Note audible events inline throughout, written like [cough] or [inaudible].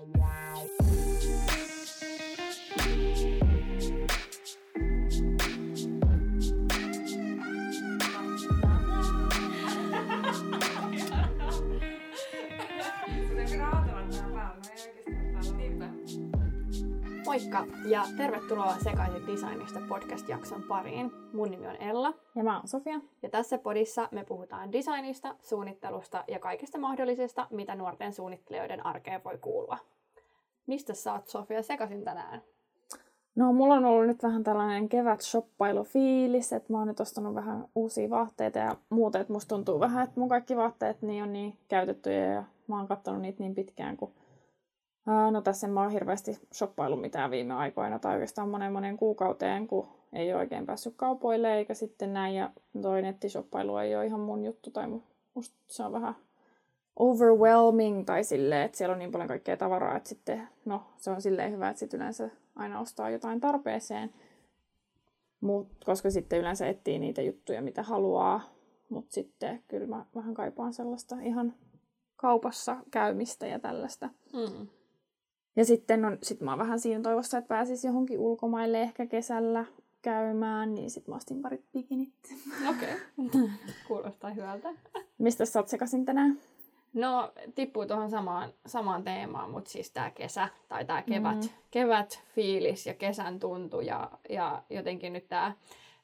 Wow. Moikka ja tervetuloa Sekaisin designista podcast-jakson pariin. Mun nimi on Ella. Ja mä oon Sofia. Ja tässä podissa me puhutaan designista, suunnittelusta ja kaikesta mahdollisesta, mitä nuorten suunnittelijoiden arkeen voi kuulua. Mistä sä oot Sofia sekaisin tänään? No mulla on ollut nyt vähän tällainen kevät shoppailufiilis, että mä oon nyt ostanut vähän uusia vaatteita ja muuta, että musta tuntuu vähän, että mun kaikki vaatteet niin on niin käytettyjä ja mä oon kattonut niitä niin pitkään kuin No tässä en mä oon hirveästi shoppailu mitään viime aikoina tai oikeastaan monen monen kuukauteen, kun ei ole oikein päässyt kaupoille eikä sitten näin. Ja toi nettishoppailu ei ole ihan mun juttu tai musta se on vähän overwhelming tai silleen, että siellä on niin paljon kaikkea tavaraa, että sitten, no se on silleen hyvä, että sitten yleensä aina ostaa jotain tarpeeseen. Mut, koska sitten yleensä etsii niitä juttuja, mitä haluaa. Mutta sitten kyllä mä vähän kaipaan sellaista ihan kaupassa käymistä ja tällaista. Mm. Ja sitten on, sit mä oon vähän siinä toivossa, että pääsis johonkin ulkomaille ehkä kesällä käymään, niin sit mä ostin parit bikinit. Okei, okay. [laughs] kuulostaa hyvältä. Mistä sä oot sekasin tänään? No, tippuu tuohon samaan, samaan teemaan, mutta siis tämä kesä tai tämä kevät, mm. kevät fiilis ja kesän tuntu ja, ja jotenkin nyt tämä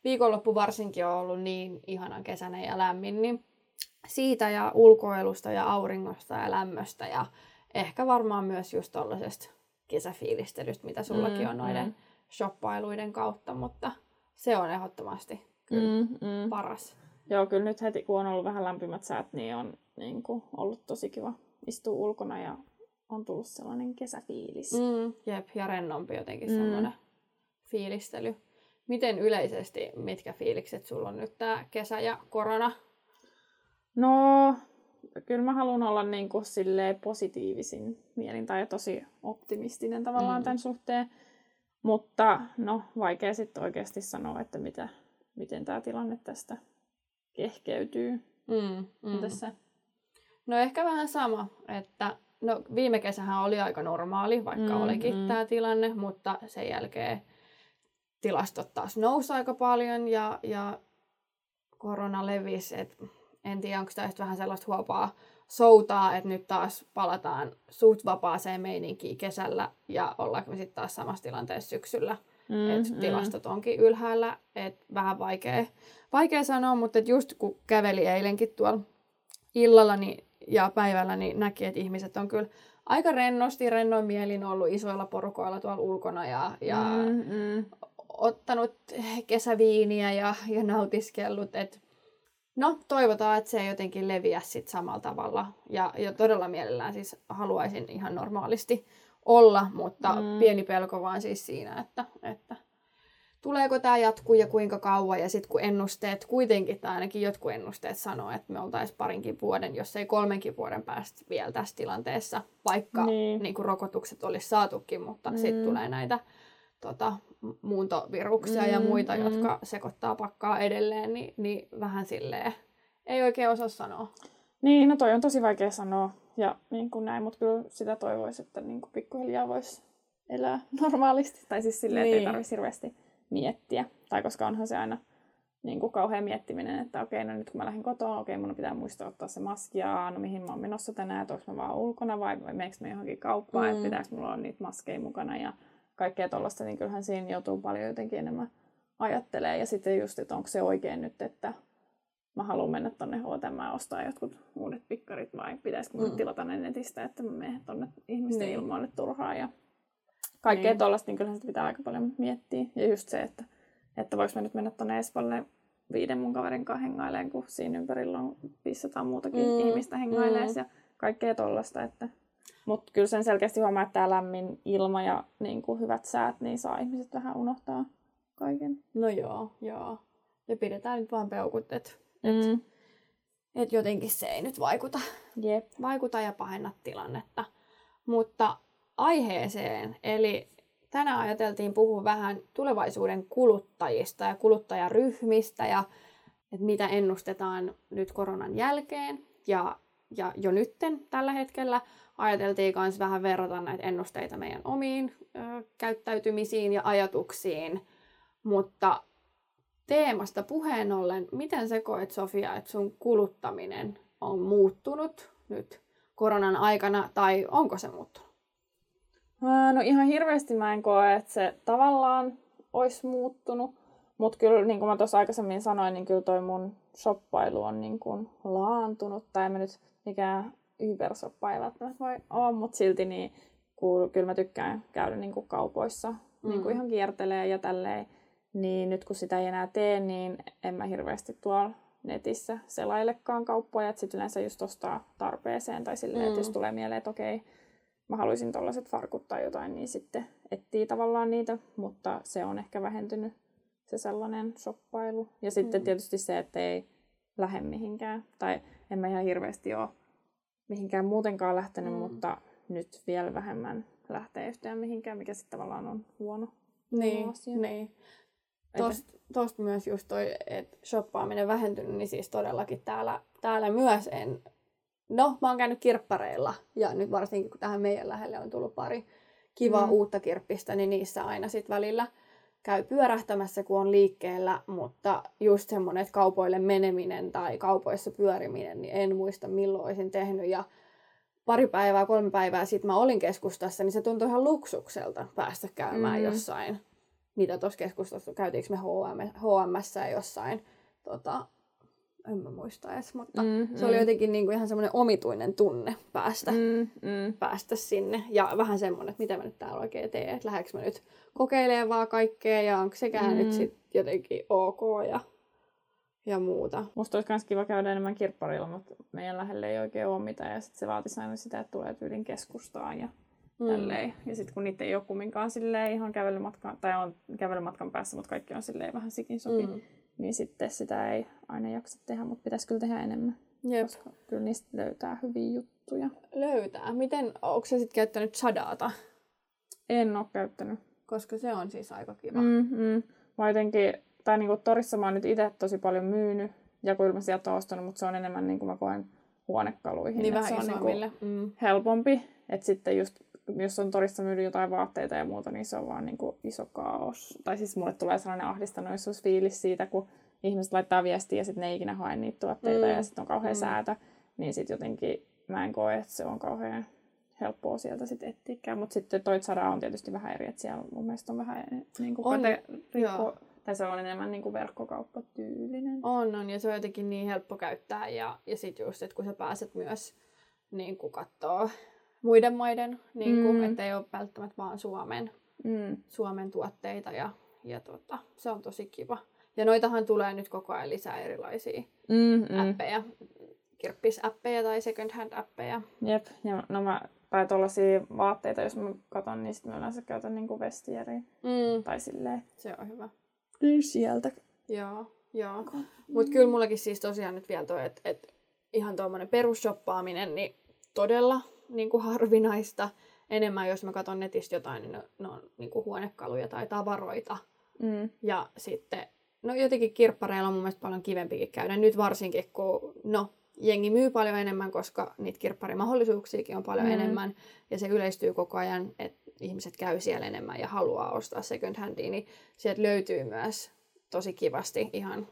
viikonloppu varsinkin on ollut niin ihanan kesäinen ja lämmin, niin siitä ja ulkoilusta ja auringosta ja lämmöstä ja ehkä varmaan myös just tollasesta kesäfiilistelystä, mitä sullakin mm, on noiden mm. shoppailuiden kautta, mutta se on ehdottomasti kyllä mm, mm. paras. Joo, kyllä nyt heti kun on ollut vähän lämpimät säät, niin on niin kuin, ollut tosi kiva istua ulkona ja on tullut sellainen kesäfiilis. Mm, jep, ja rennompi jotenkin mm. semmoinen fiilistely. Miten yleisesti, mitkä fiilikset sulla on nyt tämä kesä ja korona? No, kyllä mä haluan olla niin kuin positiivisin mielin tai tosi optimistinen tavallaan mm. tämän suhteen. Mutta no, vaikea sitten oikeasti sanoa, että mitä, miten tämä tilanne tästä kehkeytyy. Mm, mm. Tässä. No ehkä vähän sama, että no, viime kesähän oli aika normaali, vaikka mm, olikin mm. tämä tilanne, mutta sen jälkeen tilastot taas nousi aika paljon ja, ja korona levisi. Et en tiedä, onko tämä vähän sellaista huopaa soutaa, että nyt taas palataan suht vapaaseen meininkiin kesällä ja ollaanko me sitten taas samassa tilanteessa syksyllä. Mm, että mm. tilastot onkin ylhäällä, että vähän vaikea, vaikea sanoa, mutta et just kun käveli eilenkin tuolla illalla niin, ja päivällä, niin näki, että ihmiset on kyllä aika rennosti, rennoin mielin ollut isoilla porukoilla tuolla ulkona ja, ja mm, mm. ottanut kesäviiniä ja, ja nautiskellut, että No, toivotaan, että se ei jotenkin leviä sit samalla tavalla. Ja, ja todella mielellään siis haluaisin ihan normaalisti olla, mutta mm. pieni pelko vaan siis siinä, että, että tuleeko tämä jatkuu ja kuinka kauan. Ja sitten kun ennusteet kuitenkin, tai ainakin jotkut ennusteet sanoo, että me oltaisiin parinkin vuoden, jos ei kolmenkin vuoden päästä vielä tässä tilanteessa, vaikka niin. Niin rokotukset olisi saatukin, mutta mm. sitten tulee näitä tota, muuntoviruksia mm, ja muita, mm. jotka sekoittaa pakkaa edelleen, niin, niin vähän silleen ei oikein osaa sanoa. Niin, no toi on tosi vaikea sanoa ja niin kuin näin, mutta kyllä sitä toivoisi, että niin kuin pikkuhiljaa voisi elää [laughs] normaalisti. Tai siis silleen, niin. että ei niin. tarvitsisi hirveästi miettiä. Tai koska onhan se aina niin kuin kauhean miettiminen, että okei, no nyt kun mä lähden kotoa, okei, mun pitää muistaa ottaa se maski, ja no mihin mä oon menossa tänään, että onko mä vaan ulkona vai, vai meneekö mä johonkin kauppaan, mm. että pitääkö mulla olla niitä maskeja mukana ja kaikkea tuollaista, niin kyllähän siinä joutuu paljon jotenkin enemmän ajattelee. Ja sitten just, että onko se oikein nyt, että mä haluan mennä tonne H&M ja ostaa jotkut uudet pikkarit vai pitäisikö mm. tilata ne netistä, että mä menen tonne ihmisten niin. ilmoille turhaa ja kaikkea niin. tuollaista, niin kyllähän sitä pitää aika paljon miettiä. Ja just se, että, että voiko mä nyt mennä tonne Espolle viiden mun kaverin kanssa hengailemaan, kun siinä ympärillä on 500 muutakin mm. ihmistä hengailee mm. ja kaikkea tuollaista, että mutta kyllä sen selkeästi huomaa, että tämä lämmin ilma ja niin kuin hyvät säät, niin saa ihmiset vähän unohtaa kaiken. No joo, joo. Ja pidetään nyt vaan peukut, että mm. et, et jotenkin se ei nyt vaikuta, Jep. vaikuta ja pahenna tilannetta. Mutta aiheeseen, eli tänään ajateltiin puhua vähän tulevaisuuden kuluttajista ja kuluttajaryhmistä ja että mitä ennustetaan nyt koronan jälkeen. Ja ja jo nytten tällä hetkellä ajateltiin myös vähän verrata näitä ennusteita meidän omiin ö, käyttäytymisiin ja ajatuksiin. Mutta teemasta puheen ollen, miten sä koet Sofia, että sun kuluttaminen on muuttunut nyt koronan aikana tai onko se muuttunut? No ihan hirveästi mä en koe, että se tavallaan olisi muuttunut. Mutta kyllä, niin kuin mä tuossa aikaisemmin sanoin, niin kyllä toi mun shoppailu on niin kuin laantunut. Tai mä nyt mikään ybersoppa ei välttämättä voi olla, mutta silti niin kun, kyllä mä tykkään käydä niin kuin kaupoissa mm. niin kuin ihan kiertelee ja tälleen. Niin nyt kun sitä ei enää tee, niin en mä hirveästi tuolla netissä selailekaan kauppoja. Että sitten yleensä just ostaa tarpeeseen tai silleen, mm. että jos tulee mieleen, että okei, mä haluaisin tollaiset farkut tai jotain, niin sitten etsii tavallaan niitä. Mutta se on ehkä vähentynyt se sellainen shoppailu. Ja sitten mm. tietysti se, että ei lähde mihinkään. Tai en mä ihan hirveästi ole mihinkään muutenkaan lähtenyt, mm. mutta nyt vielä vähemmän lähtee yhtään mihinkään, mikä sitten tavallaan on huono, niin, asia. Niin. Tosta, tosta myös just toi, että shoppaaminen vähentynyt, niin siis todellakin täällä, täällä myös en... No, mä oon käynyt kirppareilla ja nyt varsinkin kun tähän meidän lähelle on tullut pari kivaa mm. uutta kirppistä, niin niissä aina sitten välillä käy pyörähtämässä, kun on liikkeellä, mutta just semmoinen, että kaupoille meneminen tai kaupoissa pyöriminen, niin en muista milloin olisin tehnyt. Ja pari päivää, kolme päivää sitten mä olin keskustassa, niin se tuntui ihan luksukselta päästä käymään mm. jossain. Mitä tuossa keskustassa, käytiinkö me HM, HMssä jossain tota, en mä muista edes, mutta mm, se mm. oli jotenkin niinku ihan semmoinen omituinen tunne päästä, mm, mm. päästä sinne. Ja vähän semmoinen, että mitä mä nyt täällä oikein teen, että lähdekö mä nyt kokeilemaan vaan kaikkea ja onko sekään mm. nyt sit jotenkin ok ja, ja muuta. Musta olisi myös kiva käydä enemmän kirpparilla, mutta meidän lähellä ei oikein ole mitään ja sit se vaatisi aina sitä, että tulee tyylin keskustaan ja mm. tälleen. Ja sitten kun niitä ei ole kumminkaan silleen ihan kävelymatkan, tai on kävelymatkan päässä, mutta kaikki on silleen vähän sikin sopi. Mm niin sitten sitä ei aina jaksa tehdä, mutta pitäisi kyllä tehdä enemmän. Jep. Koska kyllä niistä löytää hyviä juttuja. Löytää. Miten, onko se sitten käyttänyt Chadaata? En ole käyttänyt. Koska se on siis aika kiva. Mm-hmm. Mä jotenkin, tai niinku torissa mä oon nyt itse tosi paljon myynyt, ja oon ostanut, mutta se on enemmän niin kuin mä koen huonekaluihin. Niin vähän se on niinku mm. helpompi. Että sitten just jos on torissa myynyt jotain vaatteita ja muuta, niin se on vaan niin kuin iso kaos. Tai siis mulle tulee sellainen ahdistanoisuusfiilis siitä, kun ihmiset laittaa viestiä ja sitten ne ei ikinä hae niitä tuotteita mm. ja sitten on kauhean mm. säätä. Niin sitten jotenkin mä en koe, että se on kauhean helppoa sieltä sitten etsiäkään. Mutta sitten toi Zara on tietysti vähän eri, että siellä mun mielestä on vähän niin kuin on, kate, rikko, tai se on enemmän niin kuin verkkokauppatyylinen. On, on, ja se on jotenkin niin helppo käyttää. Ja, ja sitten just, että kun sä pääset myös niin kuin kattoo muiden maiden, niin kuin, mm. ettei ole välttämättä vaan Suomen, mm. Suomen tuotteita ja, ja tota, se on tosi kiva. Ja noitahan tulee nyt koko ajan lisää erilaisia mm, mm. appeja, kirppisäppejä tai second hand appeja. Jep, ja no mä, tai tuollaisia vaatteita, jos mä katson, niin sitten mä yleensä käytän niinku vestiäriä. Mm. Tai silleen. Se on hyvä. Niin sieltä. Joo, joo. Mutta kyllä mullakin siis tosiaan nyt vielä toi, että et ihan tuommoinen perusshoppaaminen, niin todella niin kuin harvinaista. Enemmän, jos mä katson netistä jotain, niin ne, ne on niin kuin huonekaluja tai tavaroita. Mm. Ja sitten, no jotenkin kirppareilla on mun mielestä paljon kivempikin käydä. Nyt varsinkin, kun no, jengi myy paljon enemmän, koska niitä kirpparimahdollisuuksiakin on paljon mm. enemmän. Ja se yleistyy koko ajan, että ihmiset käy siellä enemmän ja haluaa ostaa second handia, niin sieltä löytyy myös tosi kivasti ihan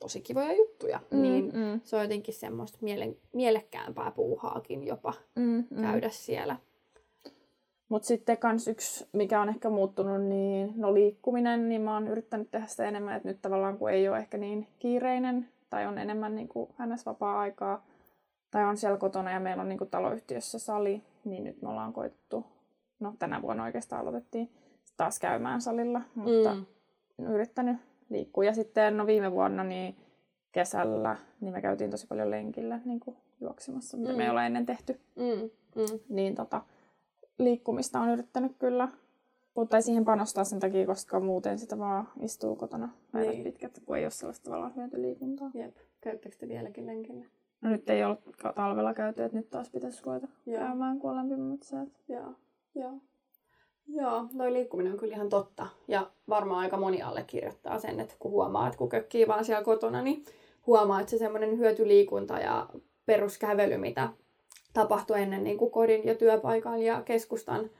tosi kivoja juttuja, mm, niin mm. se on jotenkin semmoista miele- mielekkäämpää puuhaakin jopa mm, mm. käydä siellä. Mutta sitten kans yksi, mikä on ehkä muuttunut, niin no liikkuminen, niin mä oon yrittänyt tehdä sitä enemmän, että nyt tavallaan kun ei ole ehkä niin kiireinen, tai on enemmän niin kuin ns. vapaa-aikaa, tai on siellä kotona ja meillä on niin kuin taloyhtiössä sali, niin nyt me ollaan koitettu, no tänä vuonna oikeastaan aloitettiin taas käymään salilla, mutta mm. yrittänyt liikkuu. Ja sitten no viime vuonna niin kesällä niin me käytiin tosi paljon lenkillä niin kuin juoksemassa, mitä mm. me ei ole ennen tehty. Mm. Mm. Niin tota, liikkumista on yrittänyt kyllä. Mutta ei siihen panostaa sen takia, koska muuten sitä vaan istuu kotona päivät niin. pitkät, kun ei ole sellaista tavallaan hyötyliikuntaa. Jep. Käyttäkö te vieläkin lenkillä? No nyt ei ollut talvella käyty, että nyt taas pitäisi ruveta käymään, kun on säät. Joo. Joo. Joo, toi liikkuminen on kyllä ihan totta. Ja varmaan aika moni allekirjoittaa sen, että kun huomaa, että kun kökkii vaan siellä kotona, niin huomaa, että se semmoinen hyötyliikunta ja peruskävely, mitä tapahtui ennen niin kuin kodin ja työpaikan ja keskustan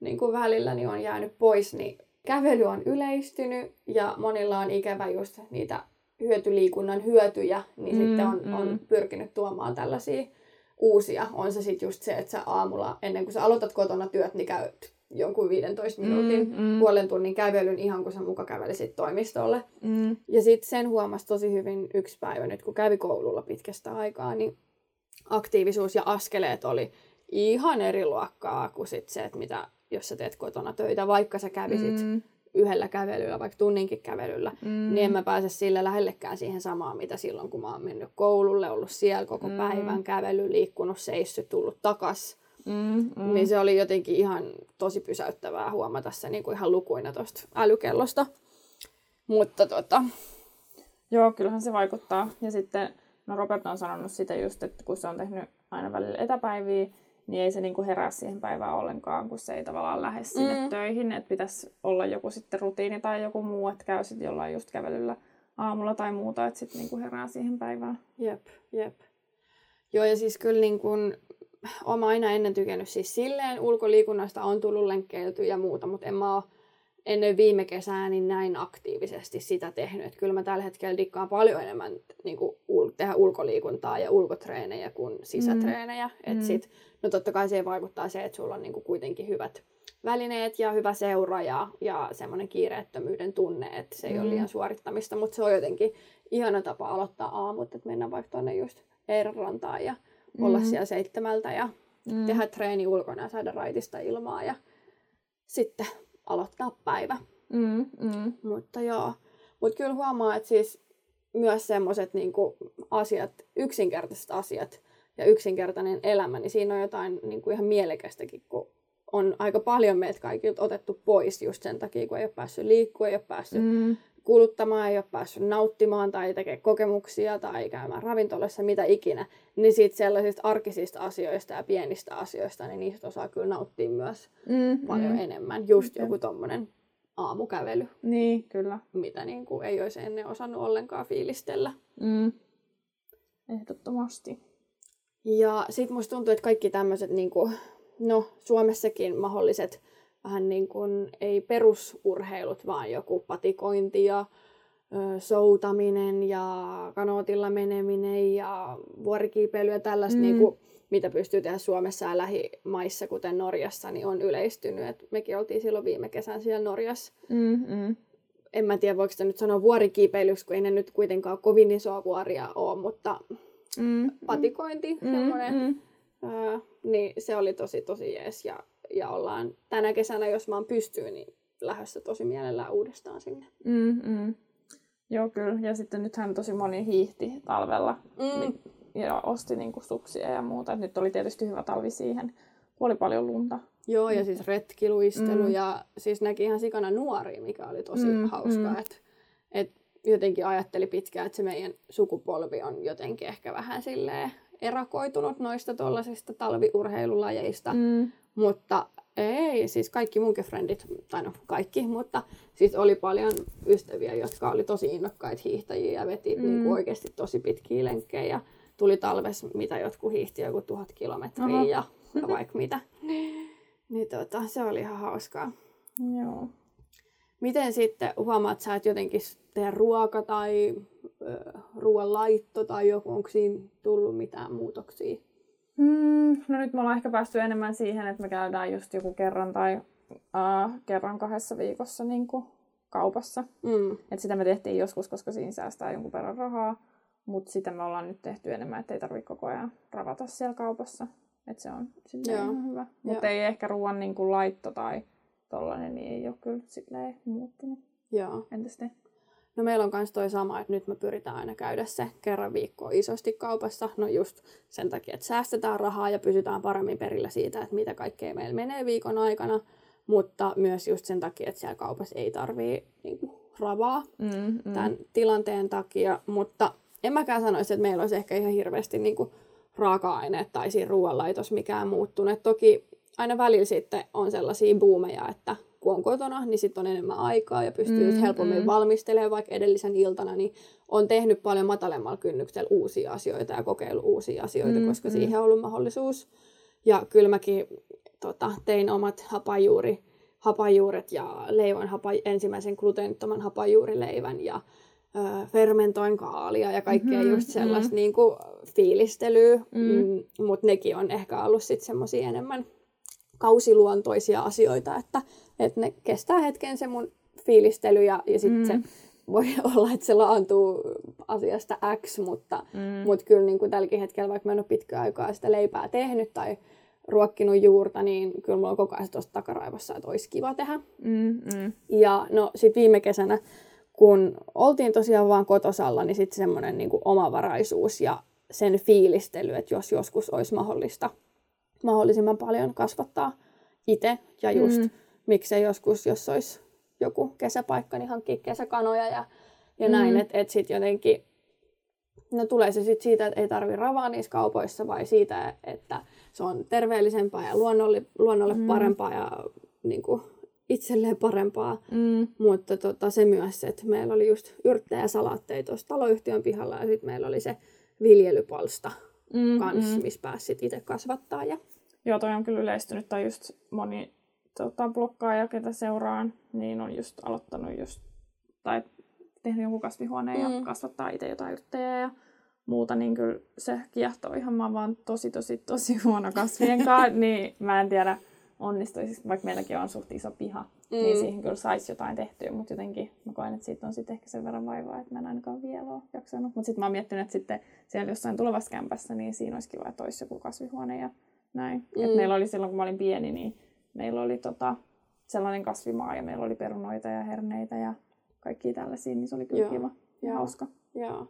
niin kuin välillä, niin on jäänyt pois, niin kävely on yleistynyt ja monilla on ikävä just niitä hyötyliikunnan hyötyjä, niin mm, sitten on, mm. on pyrkinyt tuomaan tällaisia uusia. On se sitten just se, että sä aamulla, ennen kuin sä aloitat kotona työt, niin käyt jonkun 15 mm, minuutin, mm, mm. puolen tunnin kävelyn ihan kun sä muka kävelisit toimistolle. Mm. Ja sitten sen huomasi tosi hyvin yksi päivä nyt, kun kävi koululla pitkästä aikaa, niin aktiivisuus ja askeleet oli ihan eri luokkaa kuin sit se, että mitä jos sä teet kotona töitä, vaikka sä kävisit mm. yhdellä kävelyllä, vaikka tunninkin kävelyllä, mm. niin en mä pääse sille lähellekään siihen samaan, mitä silloin, kun mä oon mennyt koululle, ollut siellä koko mm. päivän kävely, liikkunut, seissyt, tullut takas. Mm, mm. Niin se oli jotenkin ihan tosi pysäyttävää huomata se niin kuin ihan lukuina tuosta älykellosta. Mutta tota... Joo, kyllähän se vaikuttaa. Ja sitten, no Robert on sanonut sitä just, että kun se on tehnyt aina välillä etäpäiviä, niin ei se niinku herää siihen päivään ollenkaan, kun se ei tavallaan lähde sinne mm. töihin. Että pitäisi olla joku sitten rutiini tai joku muu, että käy sitten jollain just kävelyllä aamulla tai muuta, että sitten niinku herää siihen päivään. Jep, jep. Joo, ja siis kyllä niin kun, olen aina ennen tykännyt siis silleen, ulkoliikunnasta on tullut lenkkeilty ja muuta, mutta en mä ole ennen viime kesää niin näin aktiivisesti sitä tehnyt. Että kyllä mä tällä hetkellä dikkaan paljon enemmän niin kuin, ul- tehdä ulkoliikuntaa ja ulkotreenejä kuin sisätreenejä. Mm. Et sit, no totta kai siihen vaikuttaa se, että sulla on niin kuin, kuitenkin hyvät välineet ja hyvä seura ja, ja semmoinen kiireettömyyden tunne, että se ei mm. ole liian suorittamista, mutta se on jotenkin ihana tapa aloittaa aamut, että mennä vaikka tuonne just Eerrantaan ja mm. olla siellä seitsemältä ja mm. tehdä treeni ulkona ja saada raitista ilmaa ja sitten aloittaa päivä. Mm, mm. Mutta joo. Mutta kyllä huomaa, että siis myös semmoiset niinku asiat, yksinkertaiset asiat ja yksinkertainen elämä, niin siinä on jotain niinku ihan mielekästäkin, kun on aika paljon meiltä kaikilta otettu pois just sen takia, kun ei ole päässyt liikkua, ei ole päässyt mm. Kuluttamaan, ei ole päässyt nauttimaan tai tekemään kokemuksia tai käymään ravintolassa, mitä ikinä. Niin siitä sellaisista arkisista asioista ja pienistä asioista, niin niistä osaa kyllä nauttia myös mm, paljon mm. enemmän. Just okay. joku tommonen aamukävely. Niin, kyllä. Mitä niin kuin ei olisi ennen osannut ollenkaan fiilistellä. Mm. Ehdottomasti. Ja sit musta tuntuu, että kaikki tämmöiset niin kuin, no Suomessakin mahdolliset vähän niin kuin, ei perusurheilut, vaan joku patikointi ja ö, soutaminen ja kanootilla meneminen ja vuorikiipeily ja tällaista, mm. niin kuin, mitä pystyy tehdä Suomessa ja lähimaissa, kuten Norjassa, niin on yleistynyt. Et mekin oltiin silloin viime kesän siellä Norjassa. Mm, mm. En mä tiedä, voiko sitä nyt sanoa vuorikiipeilyksi, kun ei ne nyt kuitenkaan kovin isoa vuoria ole, mutta mm, patikointi, mm, semmoinen. Mm. Öö, niin se oli tosi tosi jees ja, ja ollaan tänä kesänä, jos vaan pystyy, niin lähdössä tosi mielellään uudestaan sinne. Mm, mm. Joo, kyllä. Ja sitten nythän tosi moni hiihti talvella mm. ja osti niinku suksia ja muuta. Et nyt oli tietysti hyvä talvi siihen, kun oli paljon lunta. Joo, ja siis retkiluistelu mm. ja siis näki ihan sikana nuoria, mikä oli tosi mm, hauskaa. Mm. Että et jotenkin ajatteli pitkään, että se meidän sukupolvi on jotenkin ehkä vähän silleen erakoitunut noista tuollaisista talviurheilulajeista, mm. Mutta ei, siis kaikki munkin frendit, tai no kaikki, mutta siis oli paljon ystäviä, jotka oli tosi innokkaita hiihtäjiä ja veti mm. niin kuin oikeasti tosi pitkiä lenkkejä. Tuli talves, mitä jotkut hiihti joku tuhat kilometriä Aha. ja, vaikka mitä. [laughs] Niin tota, se oli ihan hauskaa. Joo. Miten sitten huomaat sä, että jotenkin tehdä ruoka tai ruoan laitto tai joku, onko siinä tullut mitään muutoksia? Mm, no nyt me ollaan ehkä päästy enemmän siihen, että me käydään just joku kerran tai uh, kerran kahdessa viikossa niin kuin kaupassa. Mm. Et sitä me tehtiin joskus, koska siinä säästää jonkun verran rahaa. Mutta sitä me ollaan nyt tehty enemmän, että ei tarvitse koko ajan ravata siellä kaupassa. Että se on ihan hyvä. Mutta ei ehkä ruoan niin kuin laitto tai tollanen, niin ei ole kyllä silleen muuttunut. Joo. Entäs te? No meillä on myös toi sama, että nyt me pyritään aina käydä se kerran viikkoa isosti kaupassa. No just sen takia, että säästetään rahaa ja pysytään paremmin perillä siitä, että mitä kaikkea meillä menee viikon aikana. Mutta myös just sen takia, että siellä kaupassa ei tarvii niin kuin, ravaa mm, mm. tämän tilanteen takia. Mutta en mäkään sanoisi, että meillä olisi ehkä ihan hirveästi niin kuin, raaka-aineet tai siinä ruoanlaitos mikään muuttunut. Toki aina välillä sitten on sellaisia buumeja, että kun on kotona, niin sitten on enemmän aikaa ja pystyy mm, helpommin mm. valmistelemaan vaikka edellisen iltana, niin on tehnyt paljon matalemmalla kynnyksellä uusia asioita ja kokeillut uusia asioita, mm, koska mm. siihen on ollut mahdollisuus. Ja kyllä mäkin tota, tein omat hapajuuri, hapajuuret ja leivoin hapa, ensimmäisen gluteenittoman hapajuurileivän ja ö, fermentoin kaalia ja kaikkea mm-hmm, just sellaista mm. niin kuin, fiilistelyä, mm. mm, mutta nekin on ehkä ollut sitten semmoisia enemmän kausiluontoisia asioita, että, että ne kestää hetken se mun fiilistely ja, ja sitten mm. se voi [laughs] olla, että se laantuu asiasta X, mutta, mm. mutta kyllä niin kuin tälläkin hetkellä, vaikka mä en ole pitkään aikaa sitä leipää tehnyt tai ruokkinut juurta, niin kyllä mulla on koko ajan tuossa takaraivossa, että olisi kiva tehdä. Mm, mm. Ja no sitten viime kesänä, kun oltiin tosiaan vaan kotosalla, niin sitten semmoinen niin omavaraisuus ja sen fiilistely, että jos joskus olisi mahdollista mahdollisimman paljon kasvattaa itse ja just mm. miksei joskus, jos olisi joku kesäpaikka, niin hankkia kesäkanoja ja, ja mm. näin, että et sitten jotenkin No tulee se sitten siitä, että ei tarvi ravaa niissä kaupoissa vai siitä, että se on terveellisempää ja luonnolle, luonnolle mm. parempaa ja niin kuin, itselleen parempaa. Mm. Mutta tota, se myös, että meillä oli just yrttejä ja salaatteja tuossa taloyhtiön pihalla ja sitten meillä oli se viljelypalsta mm, kanssa, mm. missä pääsi itse kasvattaa. Ja... Joo, toi on kyllä yleistynyt, tai just moni tota, blokkaaja, ketä seuraan, niin on just aloittanut just, tai tehnyt jonkun kasvihuoneen mm. ja kasvattaa itse jotain yrttejä ja muuta, niin kyllä se kiehtoo ihan. Mä vaan tosi, tosi, tosi huono kasvien kanssa, [laughs] niin mä en tiedä onnistuisi, vaikka meilläkin on suht iso piha, mm. niin siihen kyllä saisi jotain tehtyä, mutta jotenkin mä koen, että siitä on sitten ehkä sen verran vaivaa, että mä en ainakaan vielä ole jaksanut. Mutta sitten mä oon miettinyt, että sitten siellä jossain tulevassa kämpässä, niin siinä olisi kiva, että olisi joku kasvihuone ja näin. Mm. Et meillä oli silloin, kun mä olin pieni, niin meillä oli tota, sellainen kasvimaa ja meillä oli perunoita ja herneitä ja kaikki tällaisia, niin se oli kyllä Joo. kiva ja hauska. Joo.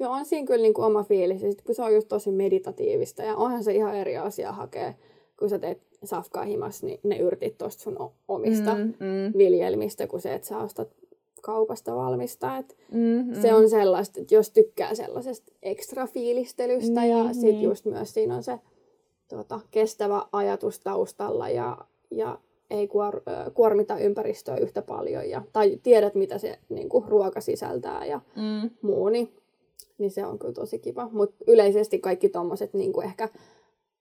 Joo, on siinä kyllä niin kuin oma fiilis, sit, kun se on just tosi meditatiivista ja onhan se ihan eri asia hakea, kun sä teet safkaa himas, niin ne yrtit tuosta sun omista mm, mm. viljelmistä, kun se, että sä ostat kaupasta valmista. Et mm, mm. Se on sellaista, että jos tykkää sellaisesta ekstra fiilistelystä mm, ja sitten niin. just myös siinä on se tuota, kestävä ajatus taustalla ja, ja ei kuor, kuormita ympäristöä yhtä paljon. Ja, tai tiedät, mitä se niin kuin, ruoka sisältää ja mm. muu, niin, niin se on kyllä tosi kiva. Mutta yleisesti kaikki tommoset niin ehkä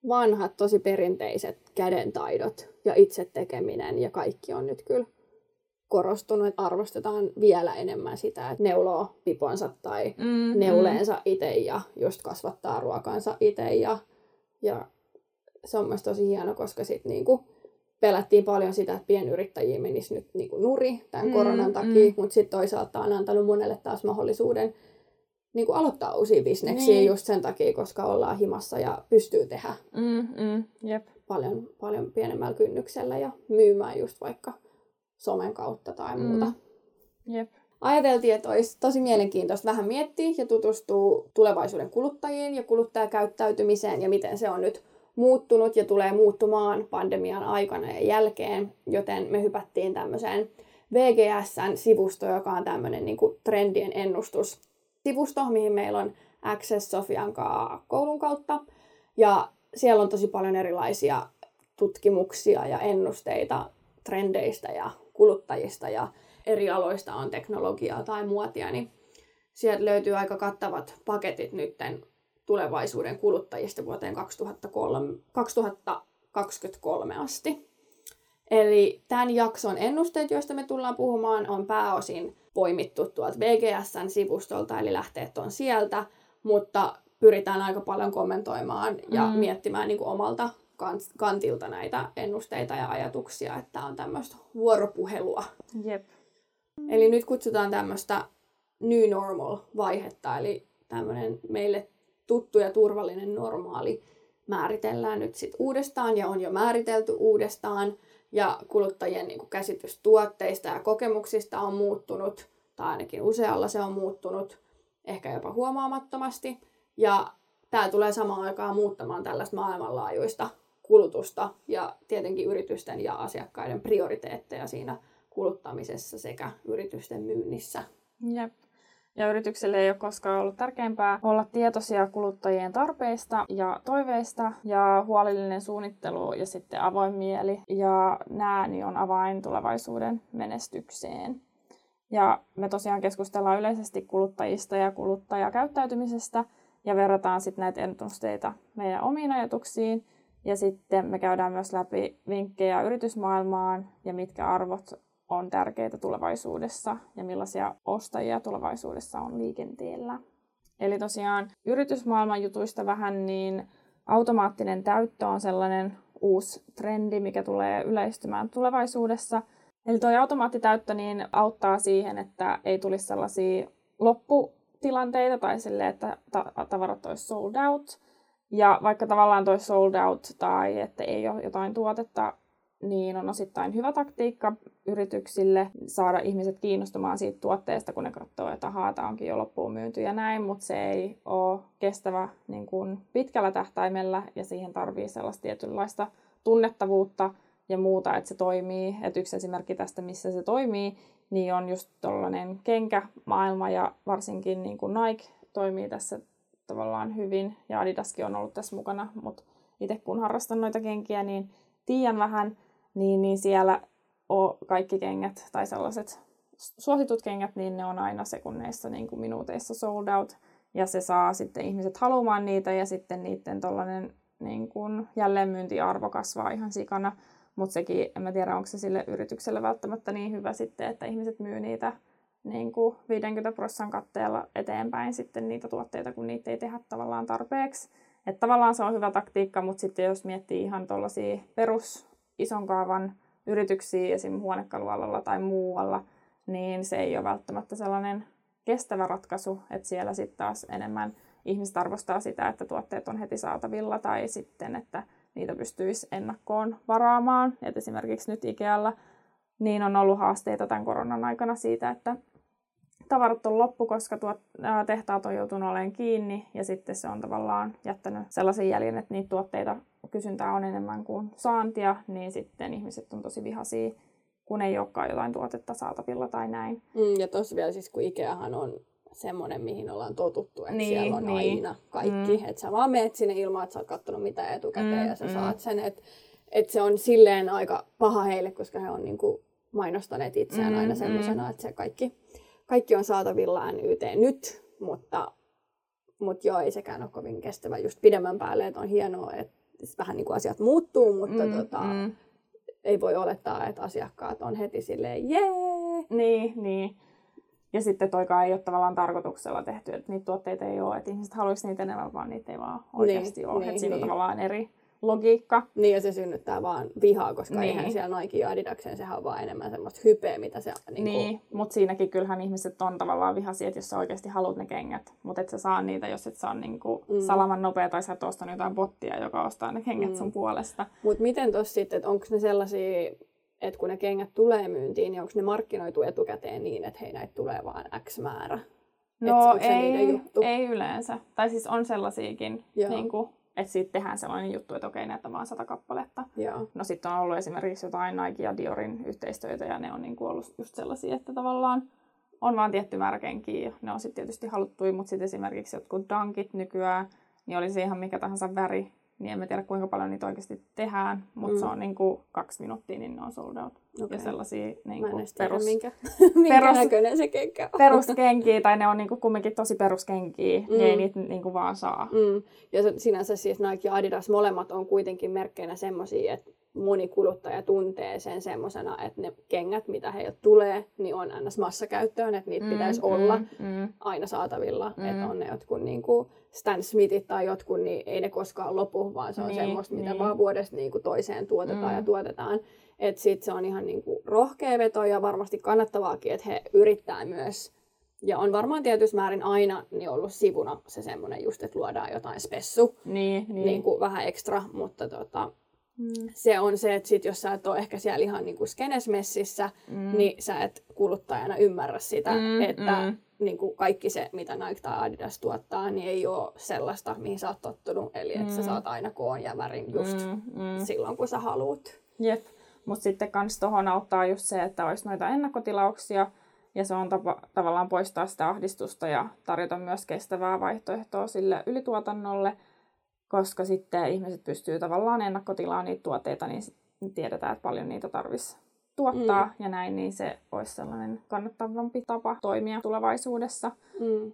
vanhat, tosi perinteiset kädentaidot ja itse tekeminen ja kaikki on nyt kyllä korostunut, että arvostetaan vielä enemmän sitä, että neuloo piponsa tai mm, neuleensa itse ja just kasvattaa ruokansa itse. Ja, ja se on myös tosi hieno, koska sitten niinku pelättiin paljon sitä, että pienyrittäjiä menisi nyt niinku nuri tämän mm, koronan takia, mm. mutta sitten toisaalta on antanut monelle taas mahdollisuuden niin kuin aloittaa uusia bisneksiä niin. just sen takia, koska ollaan himassa ja pystyy tehdä mm, mm, jep. Paljon, paljon pienemmällä kynnyksellä ja myymään just vaikka somen kautta tai mm. muuta. Jep. Ajateltiin, että olisi tosi mielenkiintoista vähän miettiä ja tutustua tulevaisuuden kuluttajiin ja kuluttajakäyttäytymiseen ja miten se on nyt muuttunut ja tulee muuttumaan pandemian aikana ja jälkeen, joten me hypättiin tämmöiseen VGSn sivusto, joka on tämmöinen niin kuin trendien ennustus sivusto, mihin meillä on access Sofian koulun kautta. Ja siellä on tosi paljon erilaisia tutkimuksia ja ennusteita trendeistä ja kuluttajista ja eri aloista on teknologiaa tai muotia, niin sieltä löytyy aika kattavat paketit nytten tulevaisuuden kuluttajista vuoteen 2003, 2023 asti. Eli tämän jakson ennusteet, joista me tullaan puhumaan, on pääosin poimittu tuolta VGSn sivustolta, eli lähteet on sieltä, mutta pyritään aika paljon kommentoimaan ja mm. miettimään niin kuin omalta kantilta näitä ennusteita ja ajatuksia, että on tämmöistä vuoropuhelua. Jep. Eli nyt kutsutaan tämmöistä new normal-vaihetta, eli tämmöinen meille tuttu ja turvallinen normaali määritellään nyt sitten uudestaan ja on jo määritelty uudestaan ja kuluttajien niin kuin käsitys tuotteista ja kokemuksista on muuttunut, tai ainakin usealla se on muuttunut, ehkä jopa huomaamattomasti. Ja tämä tulee samaan aikaan muuttamaan tällaista maailmanlaajuista kulutusta ja tietenkin yritysten ja asiakkaiden prioriteetteja siinä kuluttamisessa sekä yritysten myynnissä. Jep. Ja yritykselle ei ole koskaan ollut tärkeämpää olla tietoisia kuluttajien tarpeista ja toiveista ja huolellinen suunnittelu ja sitten avoin mieli. Ja nämä niin on avain tulevaisuuden menestykseen. Ja me tosiaan keskustellaan yleisesti kuluttajista ja kuluttajakäyttäytymisestä ja verrataan sitten näitä ennusteita meidän omiin ajatuksiin. Ja sitten me käydään myös läpi vinkkejä yritysmaailmaan ja mitkä arvot on tärkeitä tulevaisuudessa ja millaisia ostajia tulevaisuudessa on liikenteellä. Eli tosiaan yritysmaailman jutuista vähän niin automaattinen täyttö on sellainen uusi trendi, mikä tulee yleistymään tulevaisuudessa. Eli tuo automaattitäyttö niin auttaa siihen, että ei tulisi sellaisia lopputilanteita tai sille, että tavarat olisi sold out. Ja vaikka tavallaan toi sold out tai että ei ole jotain tuotetta niin on osittain hyvä taktiikka yrityksille saada ihmiset kiinnostumaan siitä tuotteesta, kun ne katsoo, että ahaa, tämä onkin jo loppuun myynty ja näin, mutta se ei ole kestävä niin kuin pitkällä tähtäimellä ja siihen tarvii sellaista tietynlaista tunnettavuutta ja muuta, että se toimii. Että yksi esimerkki tästä, missä se toimii, niin on just tuollainen kenkämaailma ja varsinkin niin kuin Nike toimii tässä tavallaan hyvin ja Adidaskin on ollut tässä mukana, mutta itse kun harrastan noita kenkiä, niin tiedän vähän, niin, niin siellä on kaikki kengät tai sellaiset suositut kengät, niin ne on aina sekunneissa niin kuin minuuteissa sold out. Ja se saa sitten ihmiset haluamaan niitä ja sitten niiden tollainen niin kuin jälleenmyyntiarvo kasvaa ihan sikana. Mutta sekin, en mä tiedä, onko se sille yritykselle välttämättä niin hyvä sitten, että ihmiset myy niitä niin kuin 50 prosentin katteella eteenpäin sitten niitä tuotteita, kun niitä ei tehdä tavallaan tarpeeksi. Että tavallaan se on hyvä taktiikka, mutta sitten jos miettii ihan tuollaisia perus ison kaavan yrityksiä esim. huonekalualalla tai muualla, niin se ei ole välttämättä sellainen kestävä ratkaisu, että siellä sitten taas enemmän ihmiset arvostaa sitä, että tuotteet on heti saatavilla tai sitten, että niitä pystyisi ennakkoon varaamaan. Et esimerkiksi nyt Ikealla niin on ollut haasteita tämän koronan aikana siitä, että tavarat on loppu, koska tuot, ää, tehtaat on joutunut olemaan kiinni ja sitten se on tavallaan jättänyt sellaisen jäljen, että niitä tuotteita kysyntää on enemmän kuin saantia, niin sitten ihmiset on tosi vihaisia, kun ei olekaan jotain tuotetta saatavilla tai näin. Mm, ja tossa vielä siis, kun Ikeahan on semmoinen, mihin ollaan totuttu, että niin, siellä on niin. aina kaikki. Mm. Että sä vaan meet sinne ilman, että sä oot katsonut mitä etukäteen mm, ja sä mm. saat sen. Että et se on silleen aika paha heille, koska he on niinku mainostaneet itseään mm, aina semmoisena, mm. että se kaikki kaikki on saatavilla NYT nyt, mutta, mutta joo, ei sekään ole kovin kestävä just pidemmän päälle, että on hienoa, että vähän niin kuin asiat muuttuu, mutta mm, tota, mm. ei voi olettaa, että asiakkaat on heti silleen jee! Niin, niin. Ja sitten toikaan ei ole tavallaan tarkoituksella tehty, että niitä tuotteita ei ole, että ihmiset haluaisi niitä enemmän, vaan niitä ei vaan oikeasti niin, ole. Niin, että siinä niin. on tavallaan eri, logiikka. Niin, ja se synnyttää vaan vihaa, koska niin. eihän siellä Nike ja Adidakseen, sehän on vaan enemmän semmoista hypeä, mitä se... Niin, niin kun... mutta siinäkin kyllähän ihmiset on tavallaan vihaisia, että jos sä oikeasti haluat ne kengät, mutta et sä saa niitä, jos et saa niinku mm. salaman nopea, tai sä et ostanut jotain bottia, joka ostaa ne kengät mm. sun puolesta. Mutta miten tossa sitten, että onko ne sellaisia, että kun ne kengät tulee myyntiin, niin onko ne markkinoitu etukäteen niin, että hei näitä tulee vaan X määrä? No ei, ei yleensä. Tai siis on sellaisiakin, niin kuin, että sitten tehdään sellainen juttu, että okei, näitä vaan sata kappaletta. Joo. No sitten on ollut esimerkiksi jotain Nike ja Diorin yhteistyötä ja ne on niin kuin ollut just sellaisia, että tavallaan on vaan tietty määrä kenkiä. Ne on sitten tietysti haluttuja, mutta sitten esimerkiksi jotkut dunkit nykyään, niin olisi ihan mikä tahansa väri, niin en tiedä kuinka paljon niitä oikeasti tehdään, mutta mm. se on niin kuin kaksi minuuttia, niin ne on sold out. Okay. Ja sellaisia niin kuin perus, minkä, [laughs] minkä perus, näköinen se kenkä on. peruskenkiä, tai ne on niin kuin kumminkin tosi peruskenkiä, mm. niin ei niitä niin kuin vaan saa. Mm. Ja sinänsä siis Nike ja Adidas molemmat on kuitenkin merkkeinä semmoisia, että moni kuluttaja tuntee sen semmoisena, että ne kengät, mitä heiltä tulee, niin on ns. massakäyttöön, että niitä mm, pitäisi mm, olla mm. aina saatavilla. Mm. Että on ne jotkut niin kuin Stan Smithit tai jotkut, niin ei ne koskaan lopu, vaan se on niin, semmoista, mitä niin. vaan vuodesta niin kuin toiseen tuotetaan mm. ja tuotetaan. Että sit se on ihan niin kuin rohkea veto ja varmasti kannattavaakin, että he yrittää myös ja on varmaan tietyssä määrin aina niin ollut sivuna se semmoinen just, että luodaan jotain spessu, niin, niin. Niin kuin vähän ekstra, mutta tota, Mm. Se on se, että sit, jos sä et ole ehkä siellä ihan niin kuin skenesmessissä, mm. niin sä et kuluttajana ymmärrä sitä, mm, että mm. Niin kuin kaikki se, mitä Nike tai Adidas tuottaa, niin ei ole sellaista, mihin sä oot tottunut. Eli että mm. sä saat aina koon ja värin just mm, mm. silloin, kun sä haluut. Jep. Mutta sitten kans tuohon auttaa just se, että olisi noita ennakkotilauksia. Ja se on tapa, tavallaan poistaa sitä ahdistusta ja tarjota myös kestävää vaihtoehtoa sille ylituotannolle, koska sitten ihmiset pystyy tavallaan ennakkotilaamaan niitä tuotteita, niin tiedetään, että paljon niitä tarvitsisi tuottaa mm. ja näin, niin se olisi sellainen kannattavampi tapa toimia tulevaisuudessa. Mm.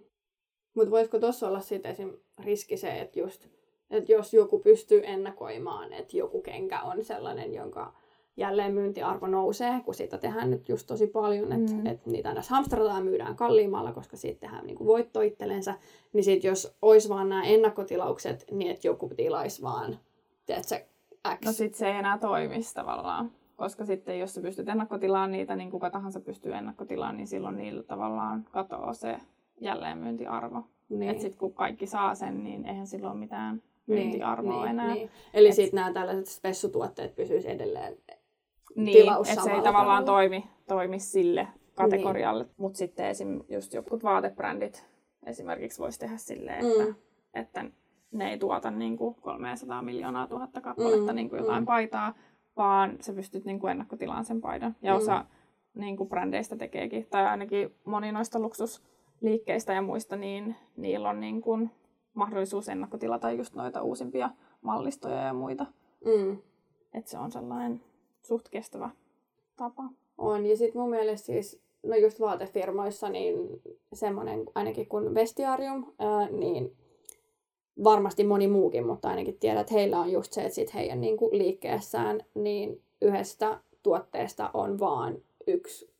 Mutta voisiko tuossa olla sitten esim. riski se, että just, että jos joku pystyy ennakoimaan, että joku kenkä on sellainen, jonka jälleenmyyntiarvo nousee, kun siitä tehdään nyt just tosi paljon, että mm. et niitä aina hamstrataan myydään kalliimmalla, koska siitä tehdään niinku voitto itsellensä, niin sit jos olisi vaan nämä ennakkotilaukset, niin että joku tilaisi vaan, tiedätkö, X. No sit se ei enää toimisi tavallaan. Koska sitten jos sä pystyt ennakkotilaan niitä, niin kuka tahansa pystyy ennakkotilaan, niin silloin niillä tavallaan katoaa se jälleenmyyntiarvo. Niin. Että sitten kun kaikki saa sen, niin eihän silloin mitään niin, myyntiarvoa niin, enää. Niin. Eli sitten nämä tällaiset spessutuotteet pysyisivät edelleen niin, että se ei tavallaan toimi, toimi sille kategorialle. Niin. Mutta sitten esim. just jotkut vaatebrändit esimerkiksi voisi tehdä silleen, että, mm. että ne ei tuota niin kuin 300 miljoonaa tuhatta kappaletta mm. niin kuin jotain mm. paitaa, vaan sä pystyt niin kuin ennakkotilaan sen paidan. Ja mm. osa niin kuin brändeistä tekeekin, tai ainakin moni noista luksusliikkeistä ja muista, niin niillä on niin kuin mahdollisuus ennakkotilata just noita uusimpia mallistoja ja muita. Mm. Että se on sellainen suht kestävä tapa. On, ja sitten mun mielestä siis, no just vaatefirmoissa, niin semmoinen ainakin kuin Vestiarium, ää, niin varmasti moni muukin, mutta ainakin tiedät, että heillä on just se, että sit heidän niin kuin liikkeessään niin yhdestä tuotteesta on vaan yksi